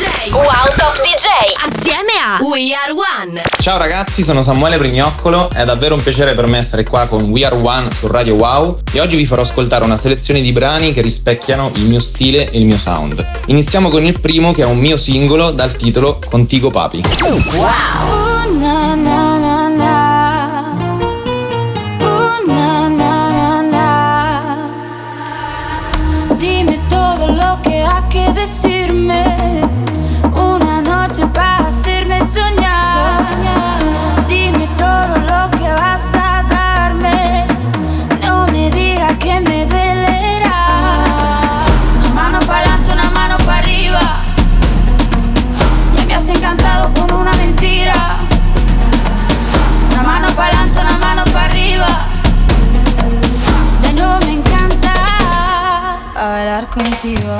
DJ. Wow Top DJ. Assieme a We Are One. Ciao ragazzi, sono Samuele Prignoccolo. È davvero un piacere per me essere qua con We Are One su Radio Wow e oggi vi farò ascoltare una selezione di brani che rispecchiano il mio stile e il mio sound. Iniziamo con il primo che è un mio singolo dal titolo Contigo Papi. Wow! na, bailar contigo.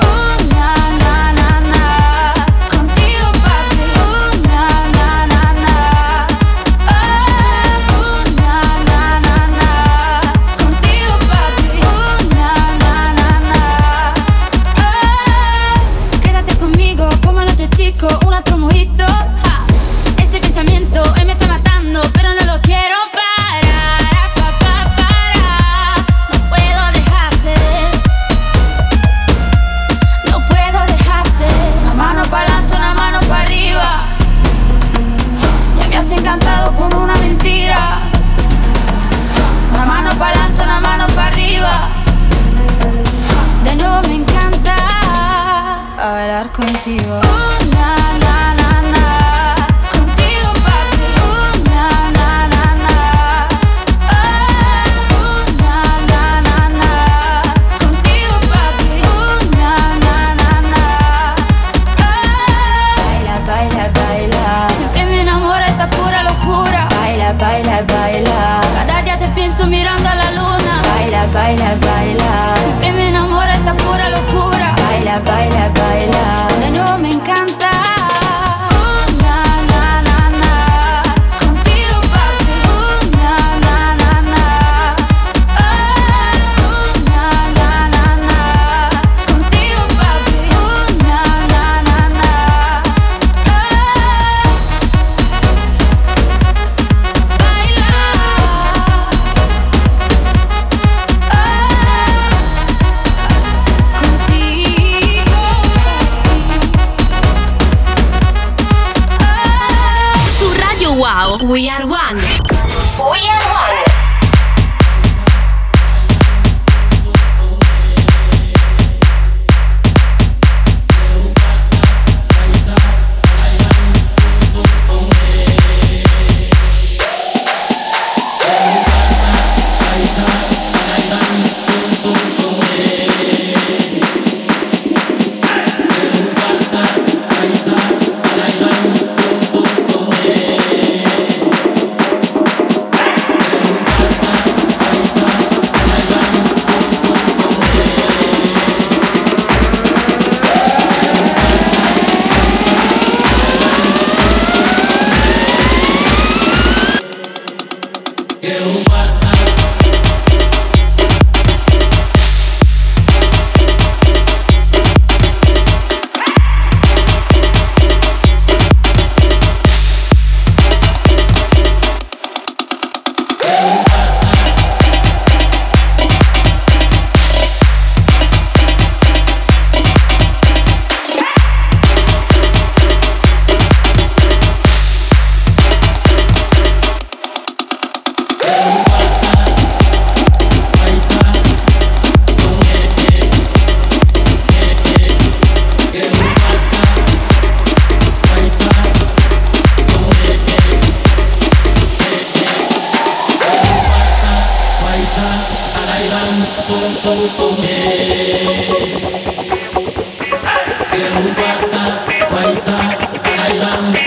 Hey!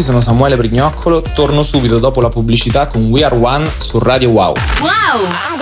Ragazzi, sono Samuele Prignoccolo, torno subito dopo la pubblicità con We Are One su Radio Wow. Wow!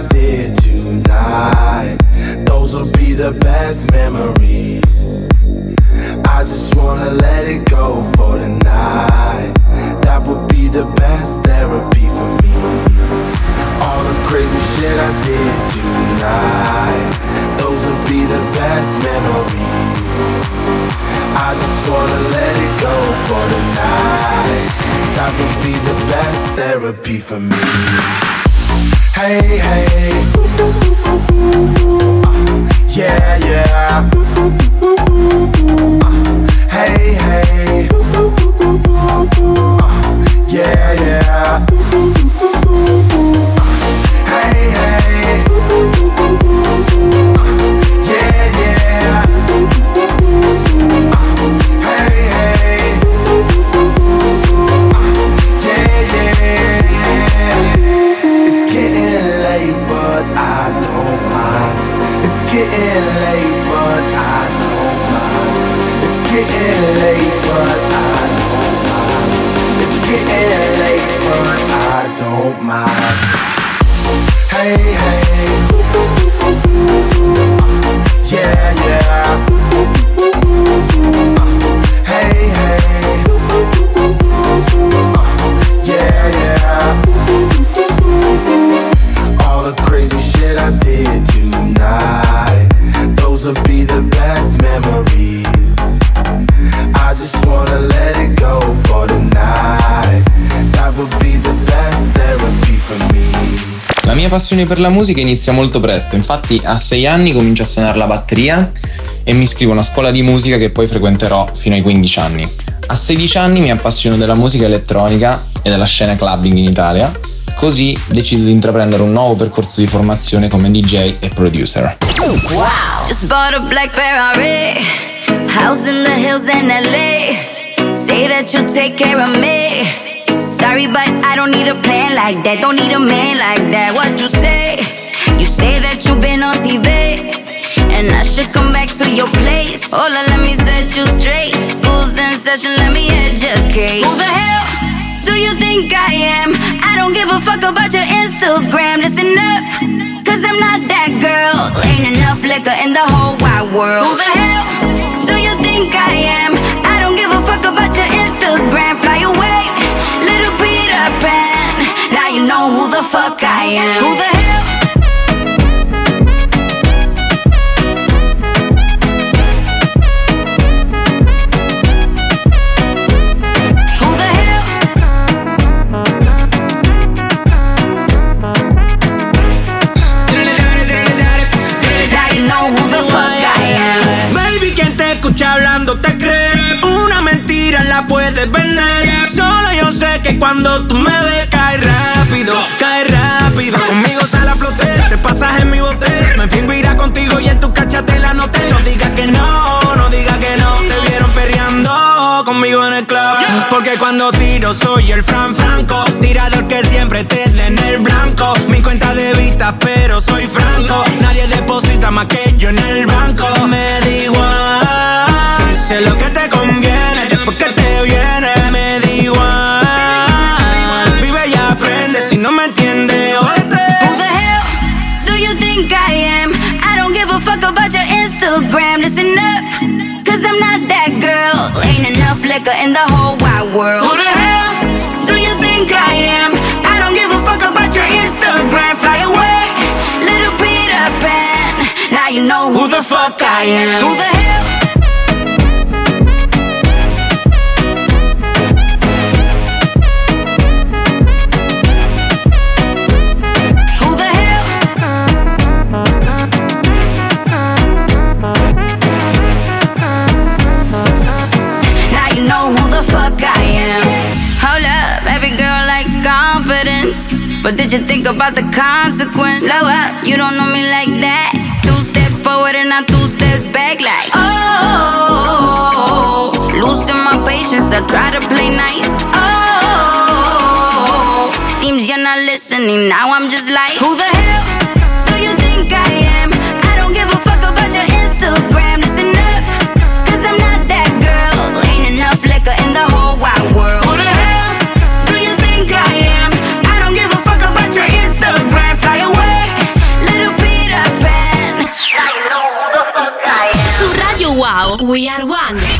I did tonight. Those will be the best memories. I just wanna let it go for the night. That would be the best therapy for me. All the crazy shit I did tonight. Those would be the best memories. I just wanna let it go for the night. That would be the best therapy for me. Hey, hey. Uh, yeah, yeah. Uh, hey, hey. Uh, yeah, yeah. Passione per la musica inizia molto presto, infatti a 6 anni comincio a suonare la batteria e mi iscrivo a una scuola di musica che poi frequenterò fino ai 15 anni. A 16 anni mi appassiono della musica elettronica e della scena clubbing in Italia, così decido di intraprendere un nuovo percorso di formazione come DJ e producer. Just bought a black house in the hills in LA. Say that you'll take care of me. Sorry, but I don't need a plan like that. Don't need a man like that. What you say? You say that you've been on TV. And I should come back to your place. Hola, let me set you straight. School's in session, let me educate. Who the hell do you think I am? I don't give a fuck about your Instagram. Listen up, cause I'm not that girl. Ain't enough liquor in the whole wide world. Who the hell do you think I am? I don't give a fuck about your Instagram. Fly who the fuck I am. Who the hell? Cachate la noté. No digas que no, no digas que no. Te vieron perreando conmigo en el club. Porque cuando tiro soy el Fran Franco. Tirador que siempre te dé en el blanco. Mi cuenta de vista, pero soy franco. Nadie deposita más que yo en el banco. Me da igual. Dice lo que te conviene. Después que te viene, enough in the whole wide world. Who the hell do you think I am? I don't give a fuck about your Instagram. Fly away, little Peter Pan. Now you know who, the fuck I am. Who the hell? But did you think about the consequence? Slow up, you don't know me like that. Two steps forward and not two steps back, like oh. Losing my patience, I try to play nice. Oh, seems you're not listening. Now I'm just like, who the hell We Are One.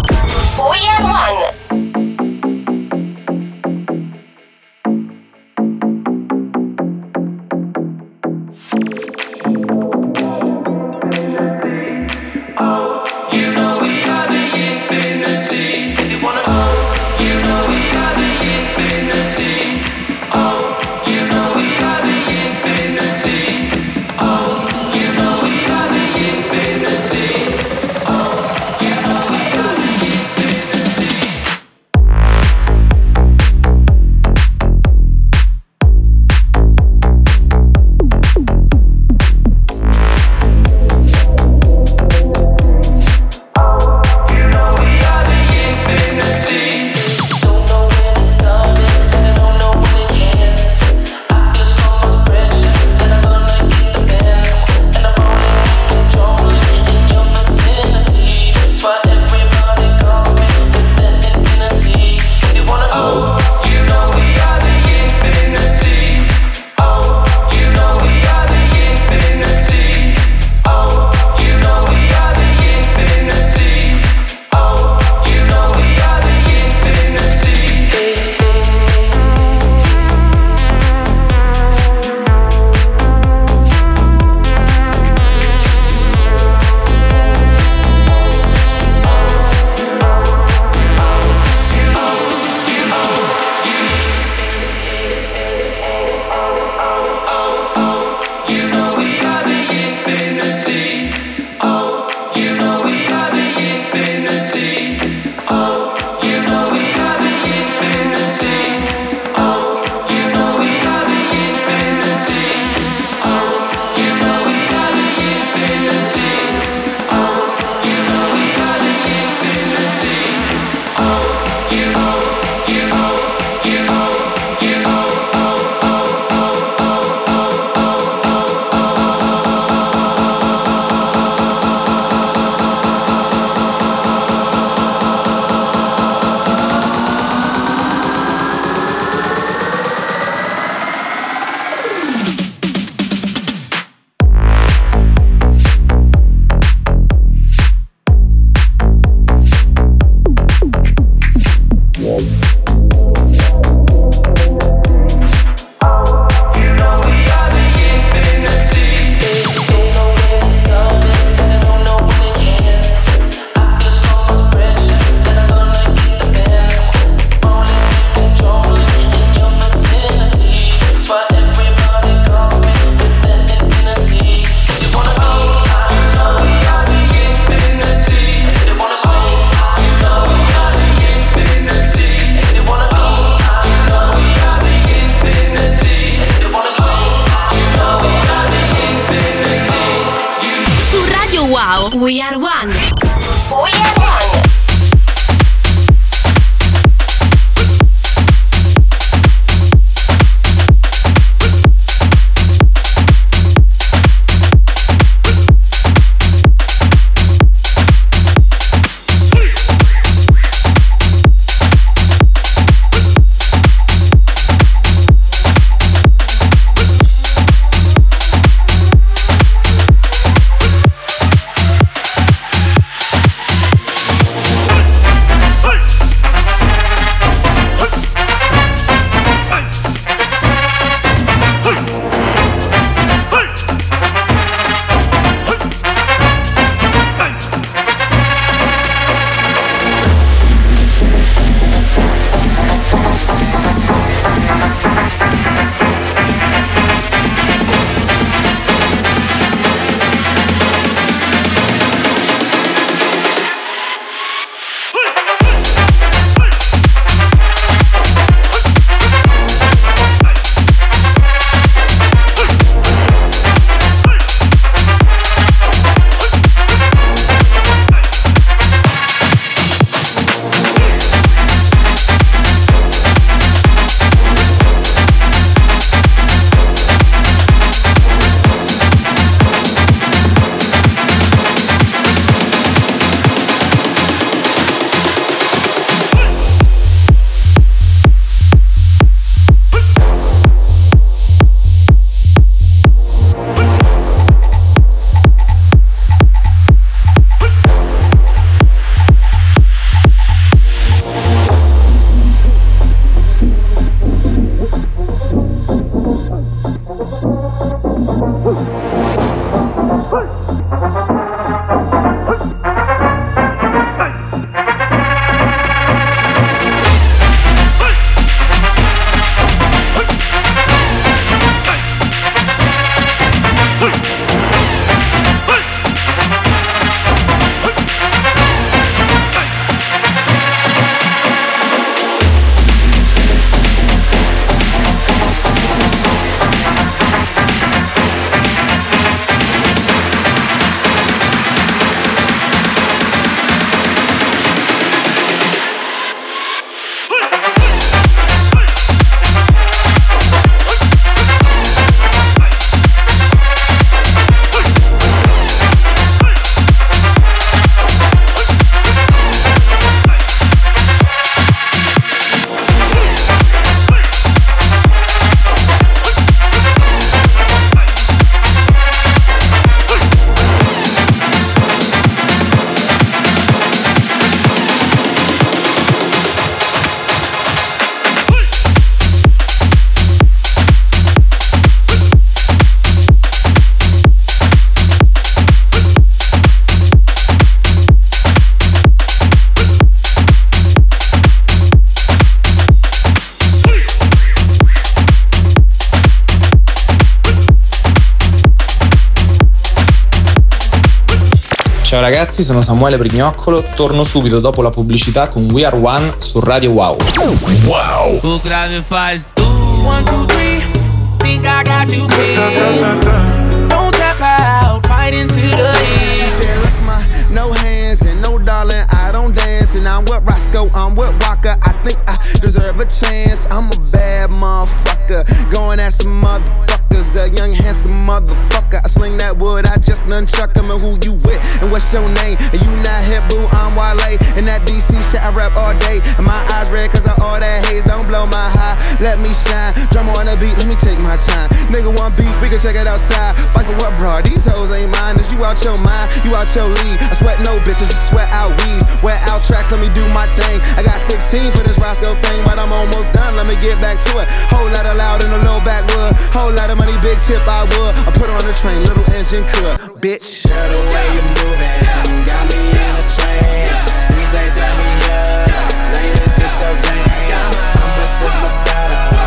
Ciao ragazzi, sono Samuele Brignoccolo, torno subito dopo la pubblicità con We Are One su Radio Wow. Wow! Who classifies One, two, three, think I got you Don't tap out, fight into the end. no hands and no darling, I don't dance. And I'm with Roscoe, I'm with Walker. I think I deserve a chance. I'm a bad motherfucker, going at some motherfuckers. A young, handsome motherfucker. I sling that wood, I just nunchuck him. And who you with? And what's your name? And you not hip, boo, I'm Wale. And that DC shit, I rap all day. And my eyes red, cause of all that haze. Don't blow my high, let me shine. Drum on the beat, let me take my time. Nigga, one beat, we can check it outside. Fight for what, bro? These hoes ain't mine. Is you out your mind? You out your league. I sweat no bitches, just sweat out weeds. Wear out tracks, let me do my thing. I got 16 for this Roscoe thing, but I'm almost done. Let me get back to it. Whole lot of loud in the low backwood. Whole lot of money, big tip, I would. I put on the train, little engine could. Bitch. Girl, the way you moving, got me in a trance. DJ, tell me up. Ladies, this your jam. I'ma sip my Moscato.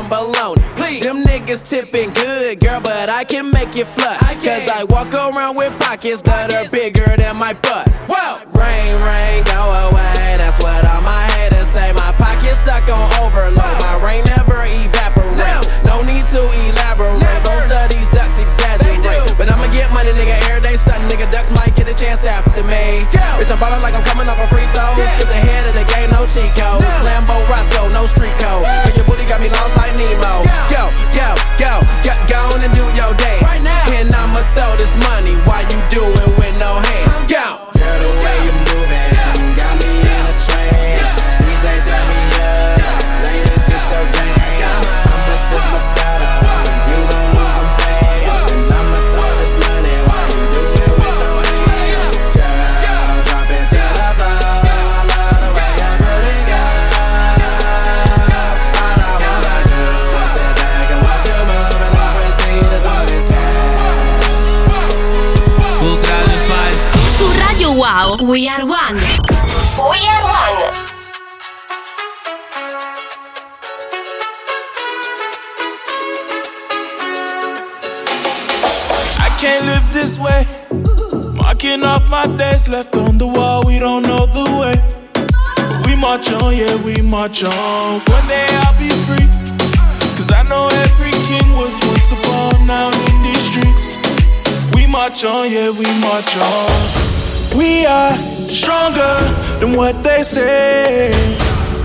From baloney. Please. Them niggas tipping good, girl, but I can make it flush. Cause I walk around with pockets that are bigger than my bust. Whoa. Rain, rain, go away. That's what all my haters say. My pocket's stuck on overload. My rain never evaporates. No, need to elaborate. Most of these ducks exaggerate. But I'ma get money, nigga. Every day stun, nigga. Ducks might get a chance after me. Go. Bitch, I'm ballin' like I'm coming off a free throws. Yeah. Cause ahead of the game, no cheat codes. No. Lambo Roscoe, no street code. Yeah. Got me lost like Nemo. Go, go, go, go, go on and do your dance. Right now. And I'ma throw this money we are one. We are one. I can't live this way. Marking off my days left on the wall, we don't know the way. We march on, yeah, we march on. One day I'll be free. Cause I know every king was once upon now in these streets. We march on, yeah, we march on. We are stronger than what they say.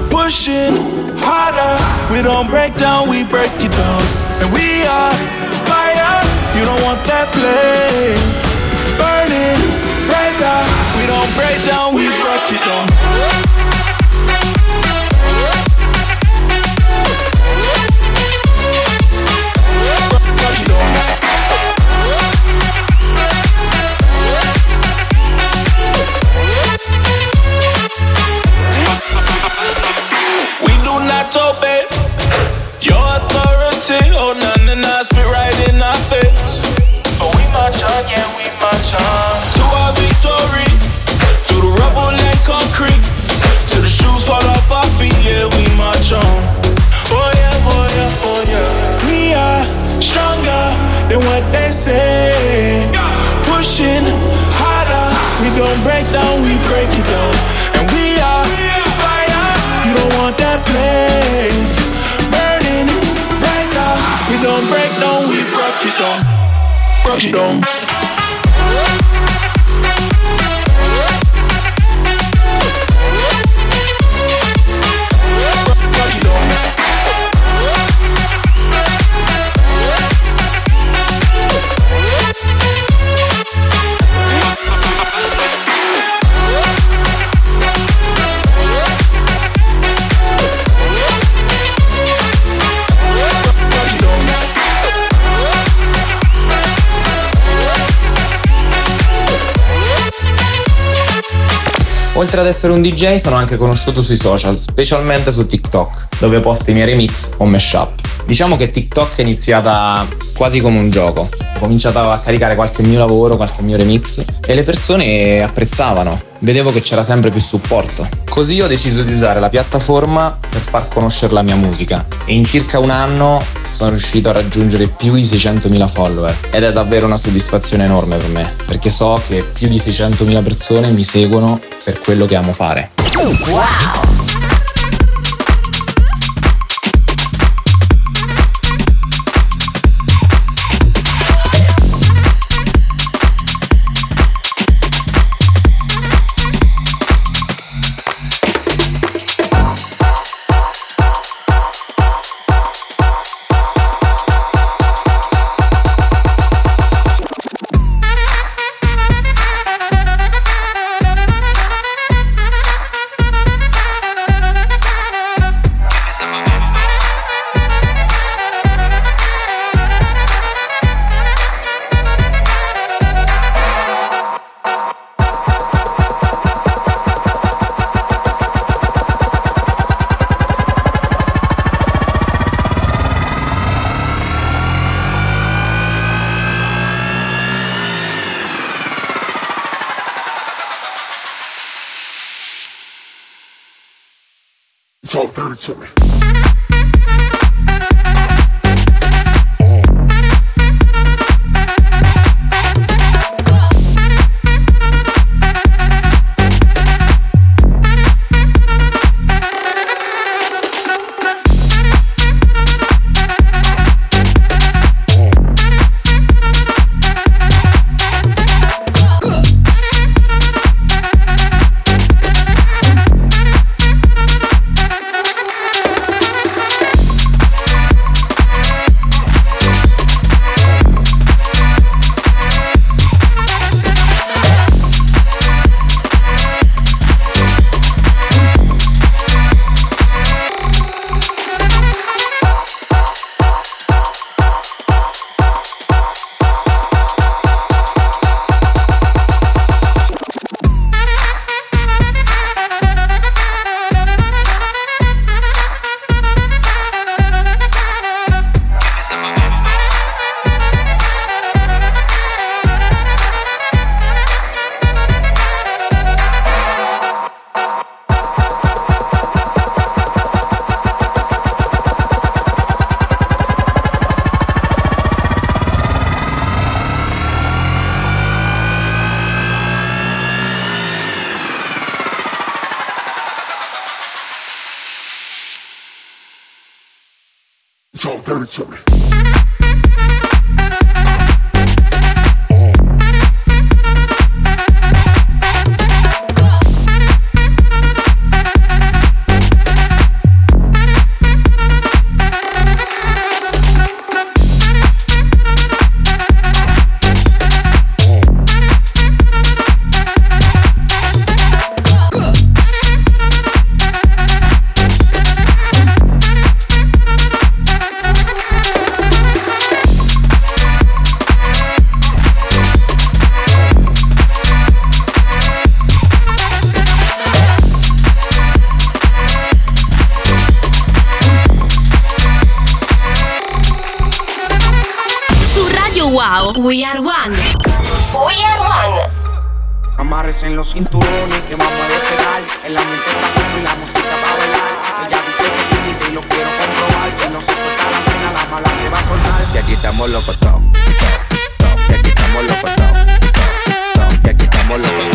Pushing harder, we don't break down, we break it down. And we are fire, you don't want that flame. Burning, out, we don't break down, we break it down. down, we break it down. And we are fire. You don't want that flame burning bright out. We don't break down, we break it down. Break it down. Oltre ad essere un DJ sono anche conosciuto sui social, specialmente su TikTok, dove posto i miei remix o mashup. Diciamo che TikTok è iniziata quasi come un gioco. Ho cominciato a caricare qualche mio lavoro, qualche mio remix e le persone apprezzavano. Vedevo che c'era sempre più supporto. Così ho deciso di usare la piattaforma per far conoscere la mia musica e in circa un anno sono riuscito a raggiungere più di 600.000 follower ed è davvero una soddisfazione enorme per me perché so che più di 600.000 persone mi seguono per quello che amo fare. Wow! We are one. We are one. Amarres en los cinturones que vamos a despegar. En la mente está buena y la música va a bailar. Ella dice que límite y lo quiero comprobar. Si no se suelta la pena, la mala se va a soltar. Y aquí estamos locos todos. Y aquí estamos locos todos. Y aquí estamos locos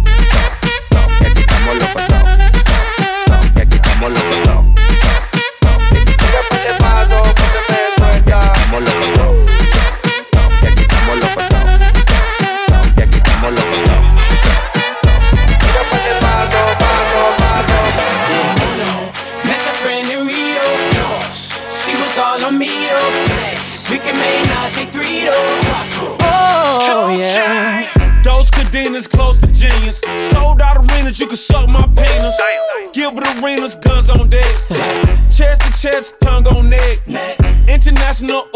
quitamos los pecados. Que. no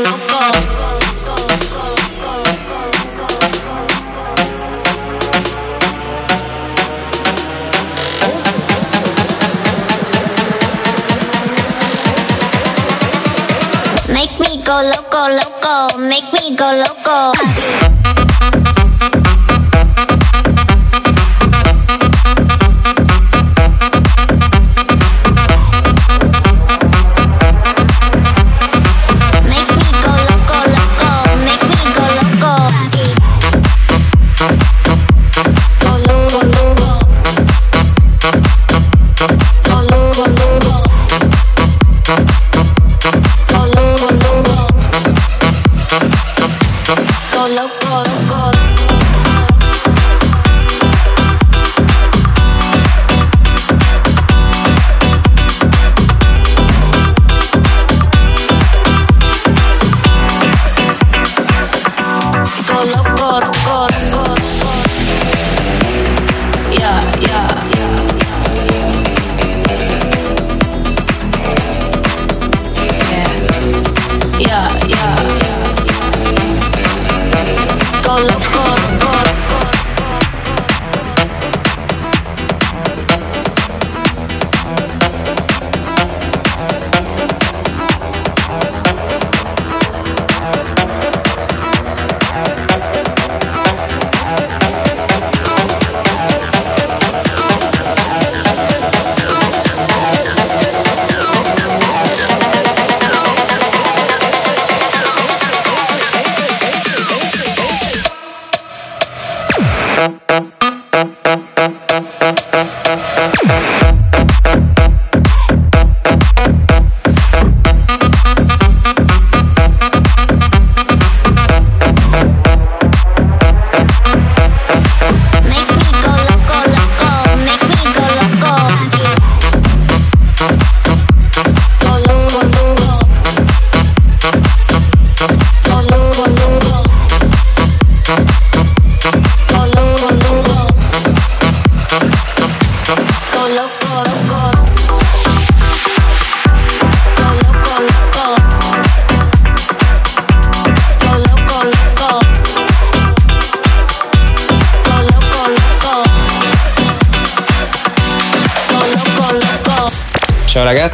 loco.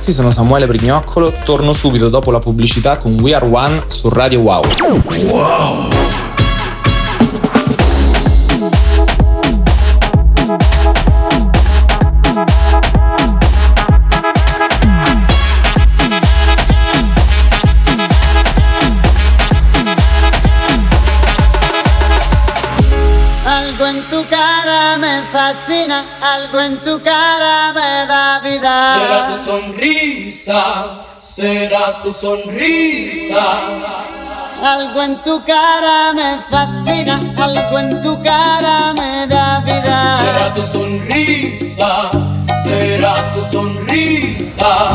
ragazzi, sono Samuele Prignoccolo, torno subito dopo la pubblicità con We Are One su Radio Wow. Wow! Algo en tu cara me fascina, algo en tu cara Será tu sonrisa, será tu sonrisa. Algo en tu cara me fascina, algo en tu cara me da vida. Será tu sonrisa, será tu sonrisa.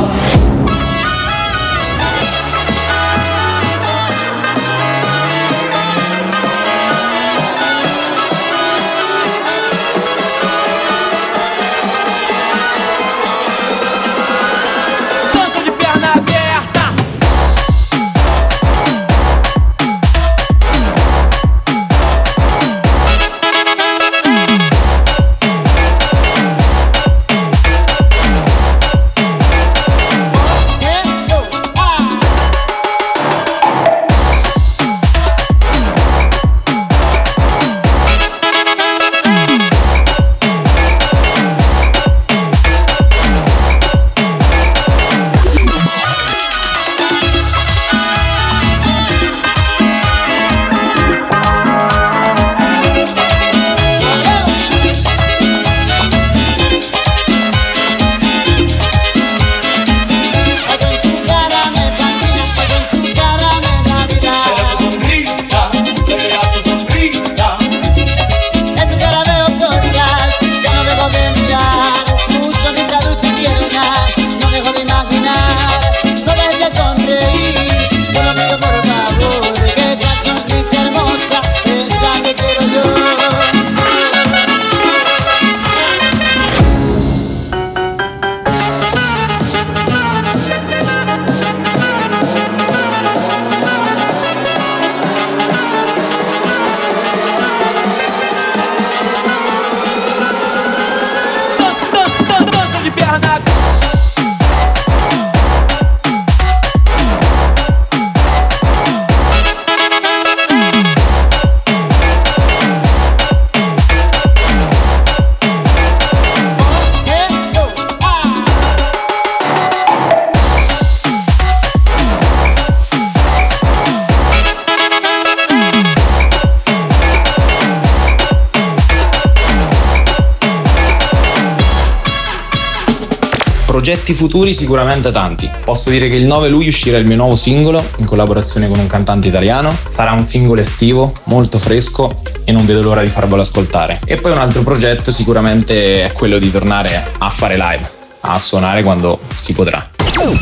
Progetti futuri sicuramente tanti. Posso dire che il 9 luglio uscirà il mio nuovo singolo in collaborazione con un cantante italiano. Sarà un singolo estivo, molto fresco e non vedo l'ora di farvelo ascoltare. E poi un altro progetto sicuramente è quello di tornare a fare live, a suonare quando si potrà. Fear,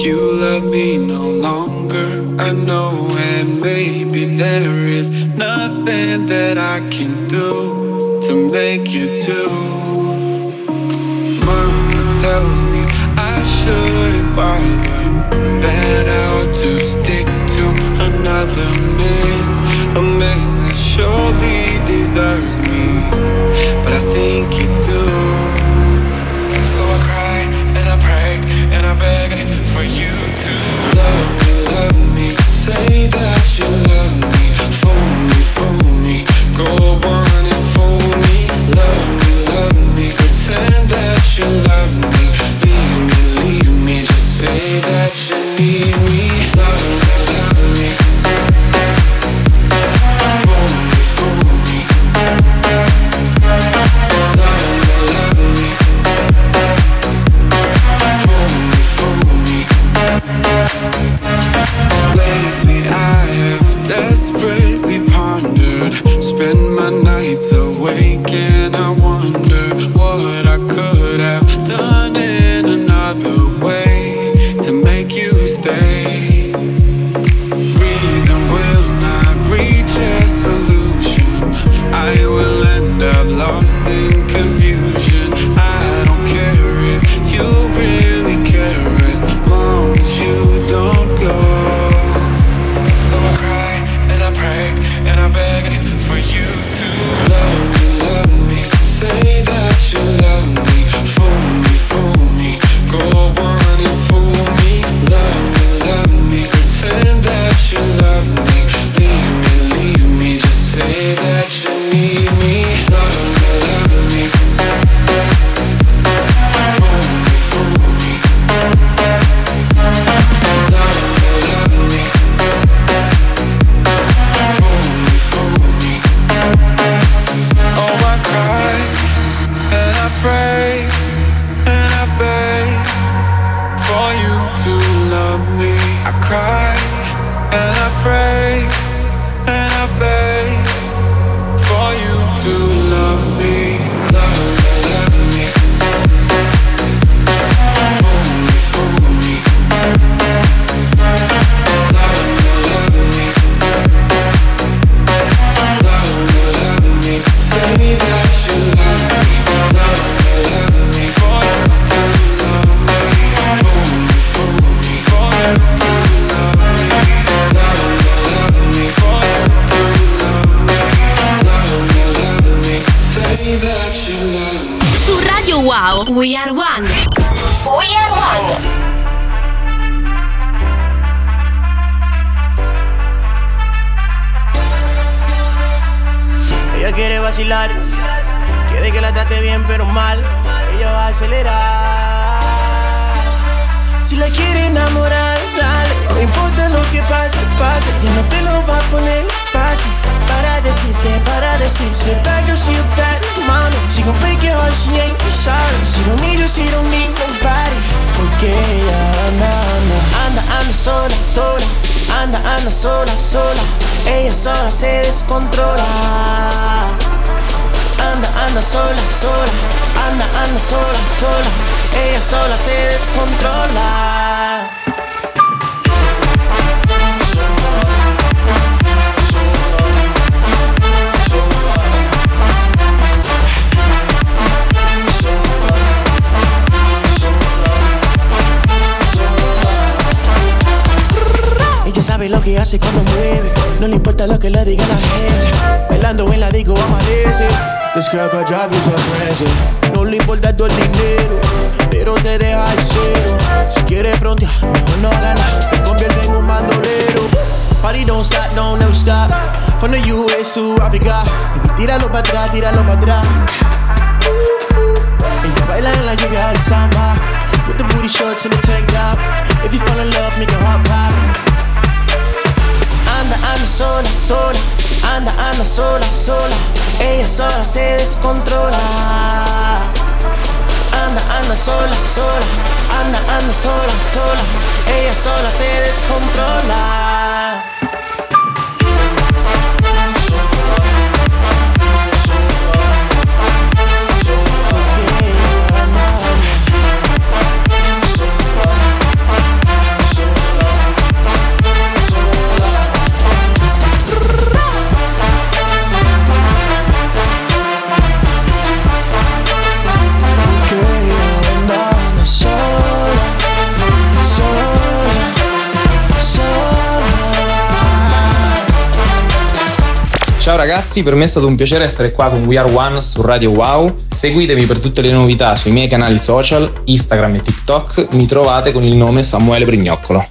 You love me no longer, I know, and maybe there is nothing that I can do to make you do. Mama tells me I shouldn't bother, that I ought to stick to another man, a man that surely deserves me, sola se descontrola. Anda, anda sola, sola. Anda, anda sola, sola. Ella sola se descontrola. Sabe lo que hace cuando mueve. No le importa lo que le diga la gente. Bailando en la disco amanece. This girl could drive you so crazy. No le importa todo el dinero, pero te deja el cero. Si quiere frontear, mejor no gana. Te convierte en un bandolero. Party don't stop, don't never stop. From the US to Africa. Baby, tíralo para atrás, tíralo para atrás. Ella baila en la lluvia del samba. With the booty shorts and the tank top. If you fall in love, make your heart pop. Anda, anda sola, sola. Anda, anda sola, sola. Ella sola se descontrola. Anda, anda sola, sola. Anda, anda sola, sola. Ella sola se descontrola. Ciao ragazzi, per me è stato un piacere essere qua con We Are One su Radio Wow. Seguitemi per tutte le novità sui miei canali social, Instagram e TikTok. Mi trovate con il nome Samuele Brignoccolo.